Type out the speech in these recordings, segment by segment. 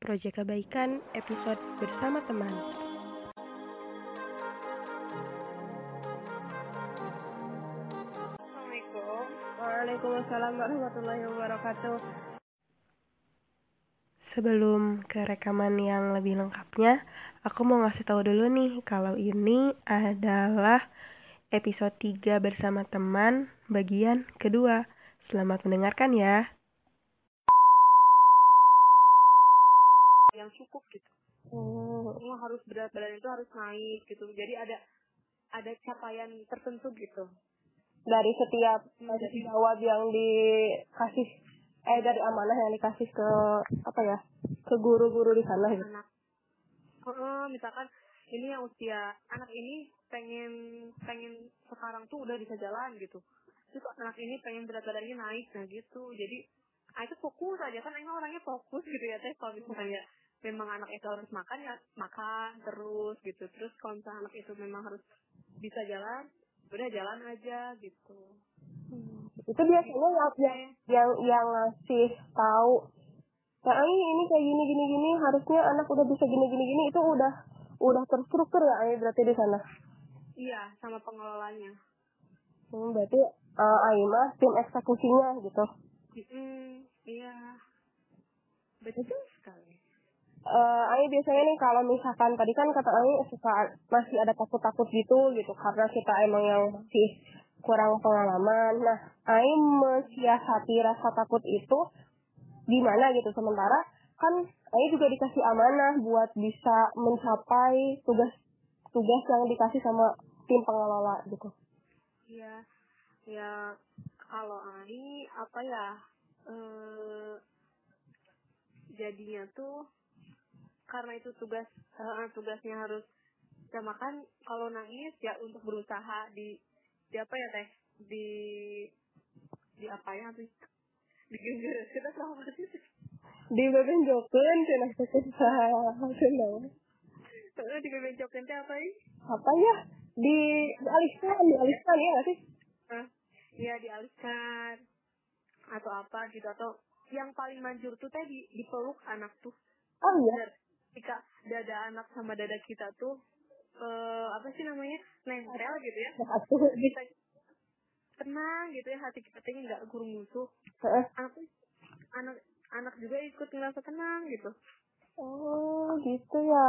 Proyek Kebaikan episode bersama teman. Assalamualaikum. Waalaikumsalam warahmatullahi wabarakatuh. Sebelum ke rekaman yang lebih lengkapnya, aku mau ngasih tahu dulu nih kalau ini adalah episode 3 bersama teman bagian kedua. Selamat mendengarkan ya. Yang cukup gitu. Oh, Semua harus berat badan itu harus naik gitu. Jadi ada ada capaian tertentu gitu. dari setiap jawab yang dikasih eh dari amanah yang dikasih ke apa ya ke guru-guru di sana gitu. Anak. Oh, misalkan ini yang usia anak ini pengen pengen sekarang tuh udah bisa jalan gitu. Terus anak ini pengen berat badannya naik nah gitu. Jadi ah, itu fokus aja kan emang orangnya fokus gitu ya teh kalau misalnya memang anak itu harus makan ya makan terus gitu. Terus kalau misalnya anak itu memang harus bisa jalan udah jalan aja gitu. Itu biasanya yang yang yang, yang ngasih tahu ya ini kayak gini gini gini harusnya anak udah bisa gini gini gini. Itu udah udah terstruktur ya Ai berarti di sana. iya sama pengelolanya. Hmm, berarti uh, Ai mah tim eksekusinya gitu. Mm, iya. Betul sekali Eh, Ai biasanya nih kalau misalkan tadi kan kata Ai suka masih ada takut-takut gitu gitu karena kita emang yang masih kurang pengalaman. Nah, Ai mensiasati rasa takut itu di mana gitu sementara kan Ai juga dikasih amanah buat bisa mencapai tugas-tugas yang dikasih sama tim pengelola gitu. Iya, ya kalau Ani apa ya eh jadinya tuh karena itu tugas eh, tugasnya harus ya makan kalau nangis ya untuk berusaha di di apa ya teh di di apa ya tuh di kita sama sih Di bebenjokeun cenah teh saha cenah. Soalnya di bebenjokan teh apa ya? Apa ya? Di dialihkan, dialihkan ya nggak sih? Hah? ya dialihkan atau apa gitu atau yang paling manjur tuh teh di dipeluk anak tuh Oh iya. Ketika dada anak sama dada kita tuh eh apa sih namanya? Nempel gitu ya. Bisa tenang gitu ya hati kita tuh nggak guru musuh. Anak anak anak juga ikut ngerasa tenang gitu. Oh, gitu ya.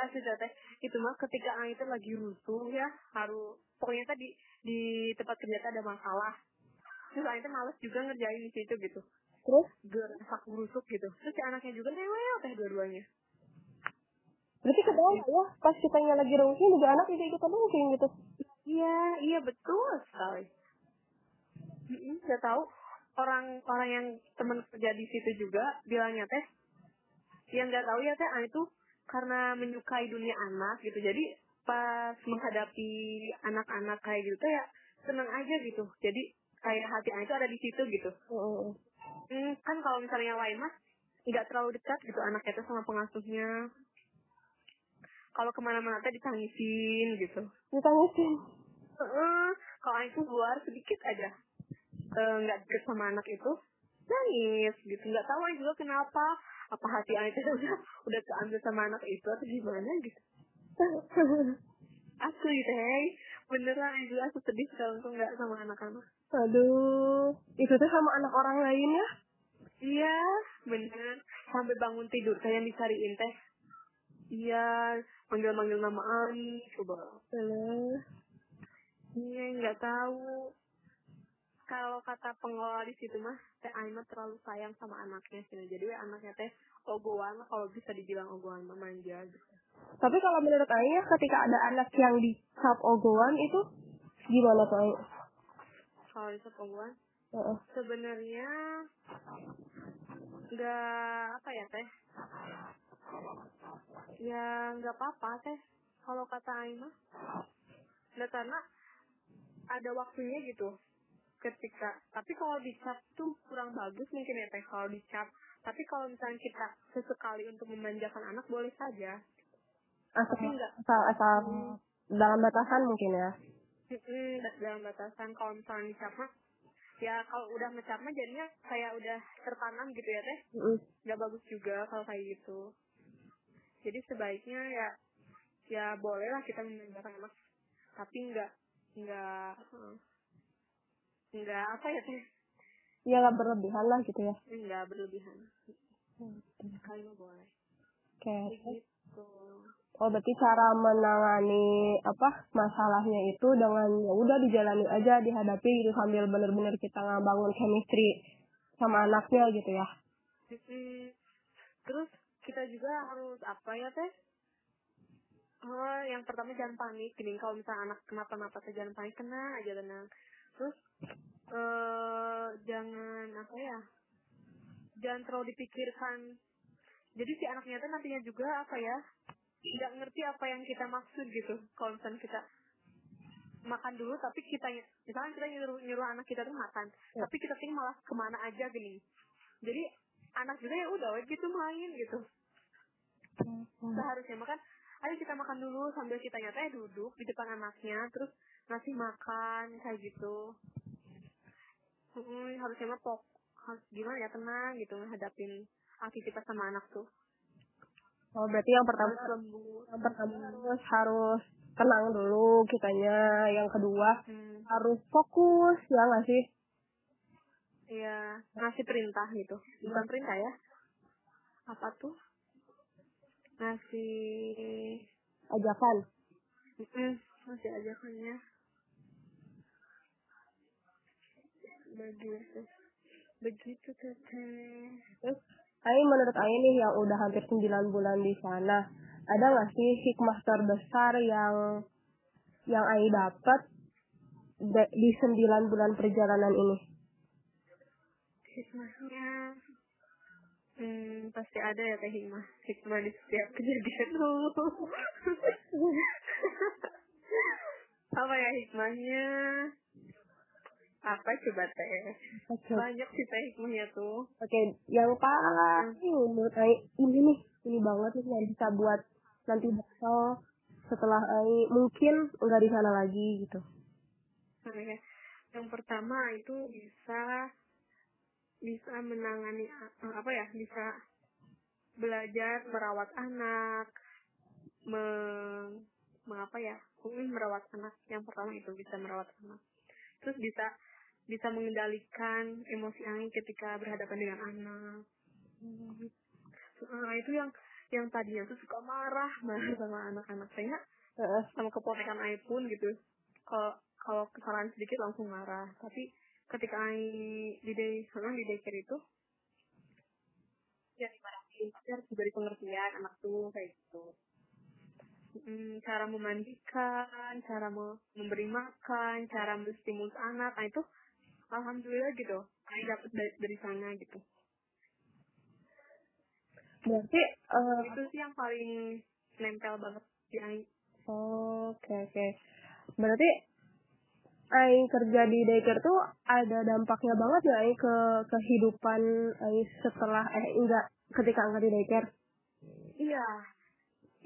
ya sudah teh. Itu mah ketika anak itu lagi rusuh ya harus pokoknya tadi di tempat kerja ada masalah. Terus anak itu males juga ngerjain di situ gitu. Terus? Gerasa rusuk gitu. Terus si anaknya juga rewel teh dua-duanya berarti kebayang ya pas kita lagi rungsing juga anak juga ikutan rungsing gitu. iya iya betul sekali Mm-mm, saya tahu orang orang yang teman kerja di situ juga bilangnya teh yang nggak tahu ya teh ah, itu karena menyukai dunia anak gitu jadi pas menghadapi anak-anak kayak gitu ya seneng aja gitu jadi kayak hati anak itu ada di situ gitu. Hmm, kan kalau misalnya yang lain mah nggak terlalu dekat gitu anaknya itu sama pengasuhnya. Kalau ke mana-mana teh ditangisin gitu. Ditangisin. Heeh, kalau anak itu keluar sedikit aja eh, nggak deket sama anak itu nangis gitu nggak tahu aja juga kenapa apa hati itu udah udah keambil sama anak itu atau gimana gitu aku gitu hey beneran aja juga aku sedih kalau tuh nggak sama anak-anak Aduh, itu tuh sama anak orang lain ya? Iya, bener. Sampai bangun tidur kayak dicariin teh. Iya, manggil-manggil nama Ani, coba. Alah. Iya, nggak tahu. Kalau kata pengelola di situ mah, teh Aima terlalu sayang sama anaknya sih. Jadi we anaknya teh ogoan, kalau bisa dibilang ogoan manja gitu. Tapi kalau menurut Ayah ketika ada anak yang dicap ogoan itu gimana tuh Ayah? Kalau bisa ogoan, Heeh. sebenarnya nggak apa ya teh ya nggak apa-apa teh. Kalau kata Aima nggak karena ada waktunya gitu ketika tapi kalau dicap tuh kurang bagus mungkin ya teh kalau dicap tapi kalau misalnya kita sesekali untuk memanjakan anak boleh saja. Asal, tapi nggak. asal, asal dalam batasan mungkin ya. Mm-mm, dalam batasan. Kalau misalnya dicap mah ya kalau udah ngecap mah jadinya kayak udah tertanam gitu ya teh. Nggak bagus juga kalau kayak gitu jadi sebaiknya ya ya boleh lah kita meninggalkan emas tapi nggak nggak eh, nggak apa ya teh? Ya berlebihan lah gitu ya. Nggak berlebihan. Sekali mah boleh. Oke. Gitu oh berarti cara menangani apa masalahnya itu dengan ya udah dijalani aja dihadapi gitu sambil bener-bener kita ngebangun chemistry sama anaknya gitu ya. Mm-mm. terus kita juga harus apa ya teh? Oh yang pertama jangan panik. Gini kalau misalnya anak kenapa-napa teh jangan panik tenang aja tenang. Terus eh jangan apa ya jangan terlalu dipikirkan. Jadi si anaknya tuh nantinya juga apa ya nggak ngerti apa yang kita maksud gitu. Kalau misalnya kita makan dulu tapi kita misalnya kita nyuruh nyuruh anak kita tuh makan Ya. tapi kita tuh malah ke mana aja gini. Jadi anak juga ya udah weh gitu main gitu. Seharusnya makan ayo kita makan dulu sambil kita nyata duduk di depan anaknya terus ngasih makan kayak gitu. Mm, harusnya mah pok harus gimana ya tenang gitu hadapin aktivitas sama anak tuh. Oh berarti yang pertama harus lembut. yang pertama harus harus tenang dulu kitanya yang kedua Hmm, harus fokus ya nggak sih iya ngasih perintah gitu. Bukan perintah ya. Apa tuh? Ngasih ajakan. Mm, masih ajakannya begitu begitu teteh terus Aing menurut Aing nih yang udah hampir 9 bulan di sana ada nggak sih hikmah terbesar yang yang Aing dapat di 9 bulan perjalanan ini hikmahnya hmm, pasti ada ya teh hikmah. Hikmah di setiap kejadian. Dulu apa ya hikmahnya? Apa coba teh? Banyak sih teh hikmahnya tuh. Oke yang paling menurut Aing ini nih ini banget nih yang bisa buat nanti besok setelah Aing mungkin nggak di sana lagi gitu. Yang pertama itu bisa bisa menangani eh, apa ya bisa belajar merawat anak me, mengapa ya mungkin merawat anak yang pertama itu bisa merawat anak. Terus bisa bisa mengendalikan emosi angin ketika berhadapan dengan anak. Nah, itu yang yang tadinya tuh suka marah marah sama anak-anak. Saya Heeh. sama keponakan Ai pun gitu. Kalau kalau kesalahan sedikit langsung marah. Tapi ketika Ai di day sekarang di daycare itu. Ya tapi harus diberi pengertian anak tuh kayak gitu. Mm, cara memandikan cara me- memberi makan cara menstimulus anak. Nah itu alhamdulillah gitu. Ai dapat dari, dari sana gitu. Berarti eh, itu sih yang paling nempel banget di Ai Oke oke. Berarti Aing kerja di daycare tuh ada dampaknya banget ya Aing ke kehidupan Aing setelah eh enggak ketika enggak di daycare. Iya,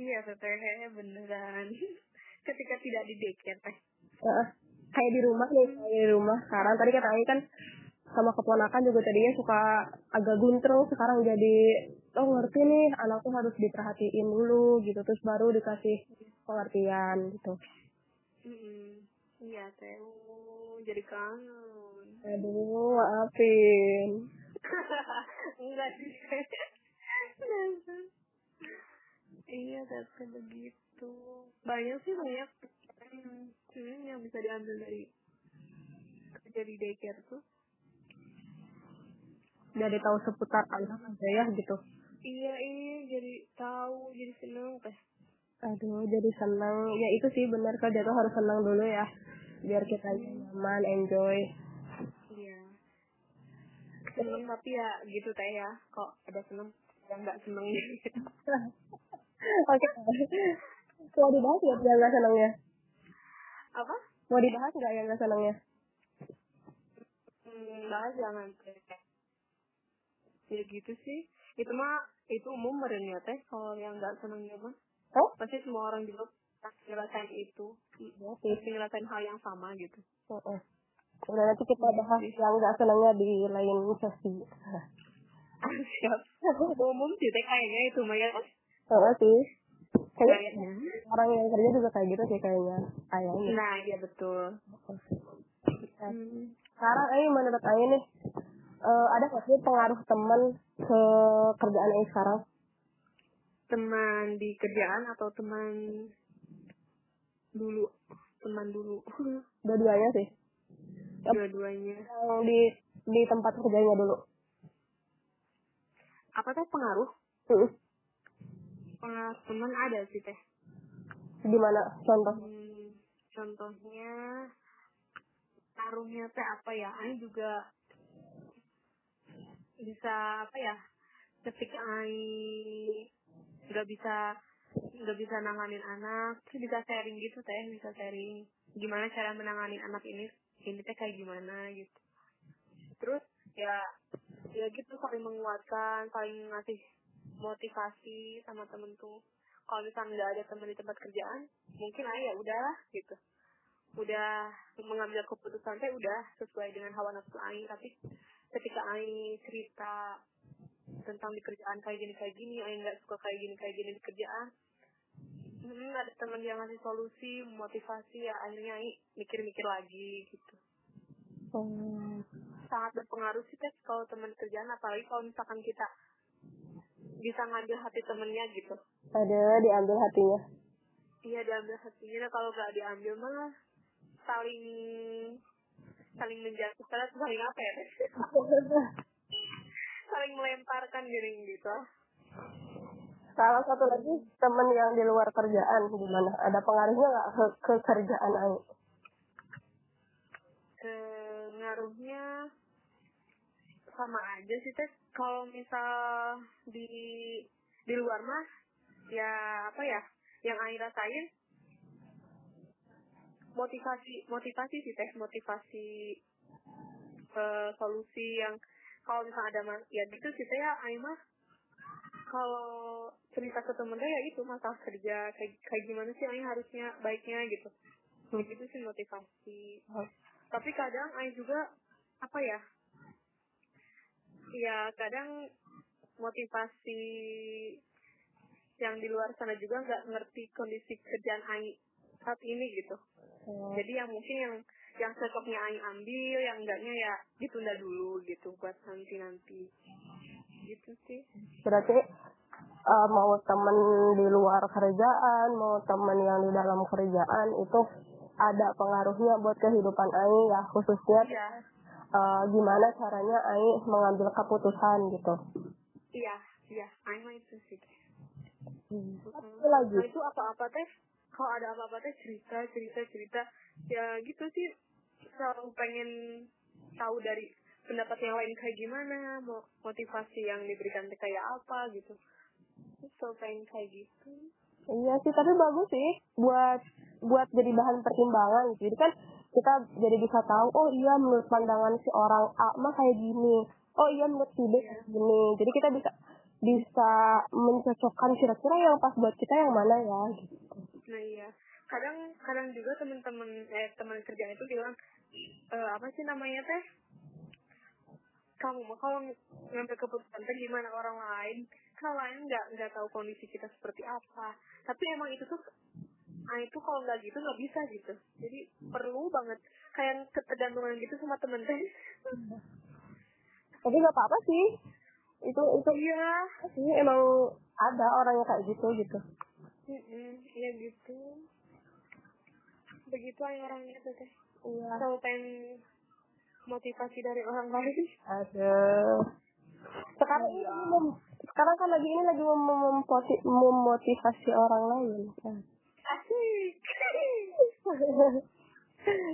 iya teteh beneran. Ketika tidak di daycare teh. Heeh. kayak di rumah nih kayak di rumah sekarang tadi kata Aing kan sama keponakan juga tadinya suka agak guntrung sekarang jadi oh ngerti nih anak tuh harus diperhatiin dulu gitu terus baru dikasih pengertian gitu. Mm-mm. Iya teh, jadi kangen. Aduh, maafin. Enggak sih. iya teteh begitu. Banyak sih banyak Hmm, yang bisa diambil dari kerja di daycare tuh. Jadi tahu seputar anak aja ya gitu. Iya iya jadi tahu jadi seneng teh. Aduh, jadi senang. Ya itu sih benar kerja tuh harus senang dulu ya. Biar kita nyaman, enjoy. Iya. Seneng tapi ya gitu teh ya. Kok ada seneng yang nggak seneng gitu. Oke. Mau dibahas ya yang nggak senangnya? Apa? Mau dibahas nggak yang nggak senangnya? Hmm, bahas jangan. Ya gitu sih. Itu mah itu umum meren ya teh kalau yang nggak senengnya mah. Oh? Pasti semua orang juga ngerasain itu. Pasti ngerasain hal yang sama gitu. Heeh. Udah nanti kita bahas yang gak senangnya di lain sesi. Siap. Umum sih teh kayaknya itu mah ya. Sama sih. Kayaknya orang yang kerja juga kayak gitu sih kayaknya. Kayaknya. Nah, iya betul. Hmm. Sekarang Aing menurut Aing nih, eh, ada nggak sih pengaruh teman ke kerjaan Aing sekarang? Teman di kerjaan atau teman dulu? Teman dulu. Dua-duanya sih. Dua-duanya. Yang di di tempat kerjanya dulu. Apa teh pengaruh? Hmm. Pengaruh teman ada sih teh. Gimana contoh? Hmm, contohnya taruhnya teh apa ya? Ani juga bisa apa ya? Ketika Ani nggak bisa nggak bisa nanganin anak, terus bisa sharing gitu teh, bisa sharing gimana cara menanganin anak ini, ini teh kayak gimana gitu. Terus ya ya gitu saling menguatkan, saling ngasih motivasi sama temen tuh. Kalau misalnya nggak ada teman di tempat kerjaan, mungkin aja ya udahlah gitu. Udah mengambil keputusan teh udah sesuai dengan hawa nafsu aing. Tapi ketika aing cerita tentang di kerjaan kayak gini kayak gini aing nggak suka kayak gini kayak gini di kerjaan hmm, ada teman yang ngasih solusi motivasi ya akhirnya mikir-mikir lagi gitu Hmm. sangat berpengaruh sih teh kalau teman kerjaan apalagi kalau misalkan kita bisa ngambil hati temennya gitu Ada diambil hatinya. iya diambil hatinya nah, kalau nggak diambil malah saling saling menjatuhkan saling apa ya? saling melemparkan gini gitu Salah satu lagi temen yang di luar kerjaan gimana? Ada pengaruhnya nggak ke, ke kerjaan Aing? ke ngaruhnya sama aja sih teh kalau misal di di luar mah ya apa ya yang Aing rasain motivasi motivasi sih teh motivasi eh, solusi yang kalau misalnya ada mas ya gitu sih teh ya Aing mah kalau cerita ke temen teh ya itu masalah kerja kayak kayak gimana sih Aing harusnya baiknya gitu. Begitu sih motivasi. Tapi kadang Aing juga apa ya ya kadang motivasi yang di luar sana juga nggak ngerti kondisi kerjaan Aing saat ini gitu. Hmm. jadi yang mungkin yang yang cocoknya Aing ambil yang enggaknya ya ditunda dulu gitu buat nanti nanti. Gitu sih. Berarti eh, mau temen di luar kerjaan, mau temen yang di dalam kerjaan itu ada pengaruhnya buat kehidupan Aing ya khususnya iya. eh, gimana caranya Aing mengambil keputusan gitu. iya iya. Aing itu sih. Satu lagi. Nah, itu apa-apa teh kalau ada apa-apa teh cerita cerita cerita ya gitu sih selalu pengen tahu dari pendapat yang lain kayak gimana mo- motivasi yang diberikan kayak apa gitu selalu pengen kayak gitu Iya sih, tapi bagus sih buat buat jadi bahan pertimbangan gitu. Jadi kan kita jadi bisa tahu, oh iya menurut pandangan si orang A mah kayak gini. Oh iya menurut si B kayak gini. Jadi kita bisa bisa mencocokkan kira-kira yang pas buat kita yang mana ya gitu. Nah iya. Kadang kadang juga teman-teman eh teman kerjaan itu bilang eh, apa sih namanya teh? Kamu mah kalau ngambil keputusan teh gimana orang lain? Orang lain nggak nggak tahu kondisi kita seperti apa. Tapi emang itu tuh ah itu kalau nggak gitu nggak bisa gitu. Jadi perlu banget kayak ketergantungan gitu sama temen teh. Tapi nggak apa-apa sih. Itu itu iya. Sih emang ada orang yang kayak gitu gitu. Mm-mm, iya gitu begitu aja orangnya tuh teh Iya. selalu pengen motivasi dari orang lain Ada. Sekarang ini mem- sekarang kan lagi ini lagi mem- mempoti- memotivasi orang lain. Nah. asik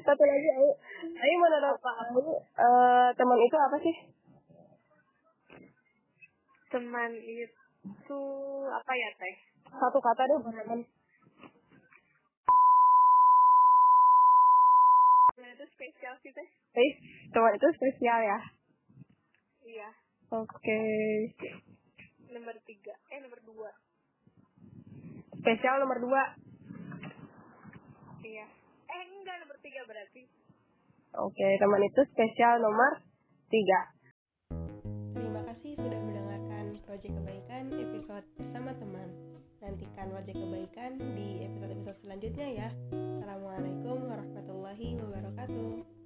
Satu lagi, Ayu. Ayu menurut Pak Ayu, eh, teman itu apa sih? teman itu apa ya teh Satu kata deh teman itu spesial sih teh Eh, teman itu spesial ya. iya Oke. nomor tiga eh nomor dua Spesial nomor dua. iya eh enggak nomor tiga berarti Oke, teman itu spesial nomor 3. Terima kasih sudah mendengarkan Project Kebaikan episode bersama teman. Nantikan Project Kebaikan di episode-episode selanjutnya ya. Assalamualaikum warahmatullahi wabarakatuh.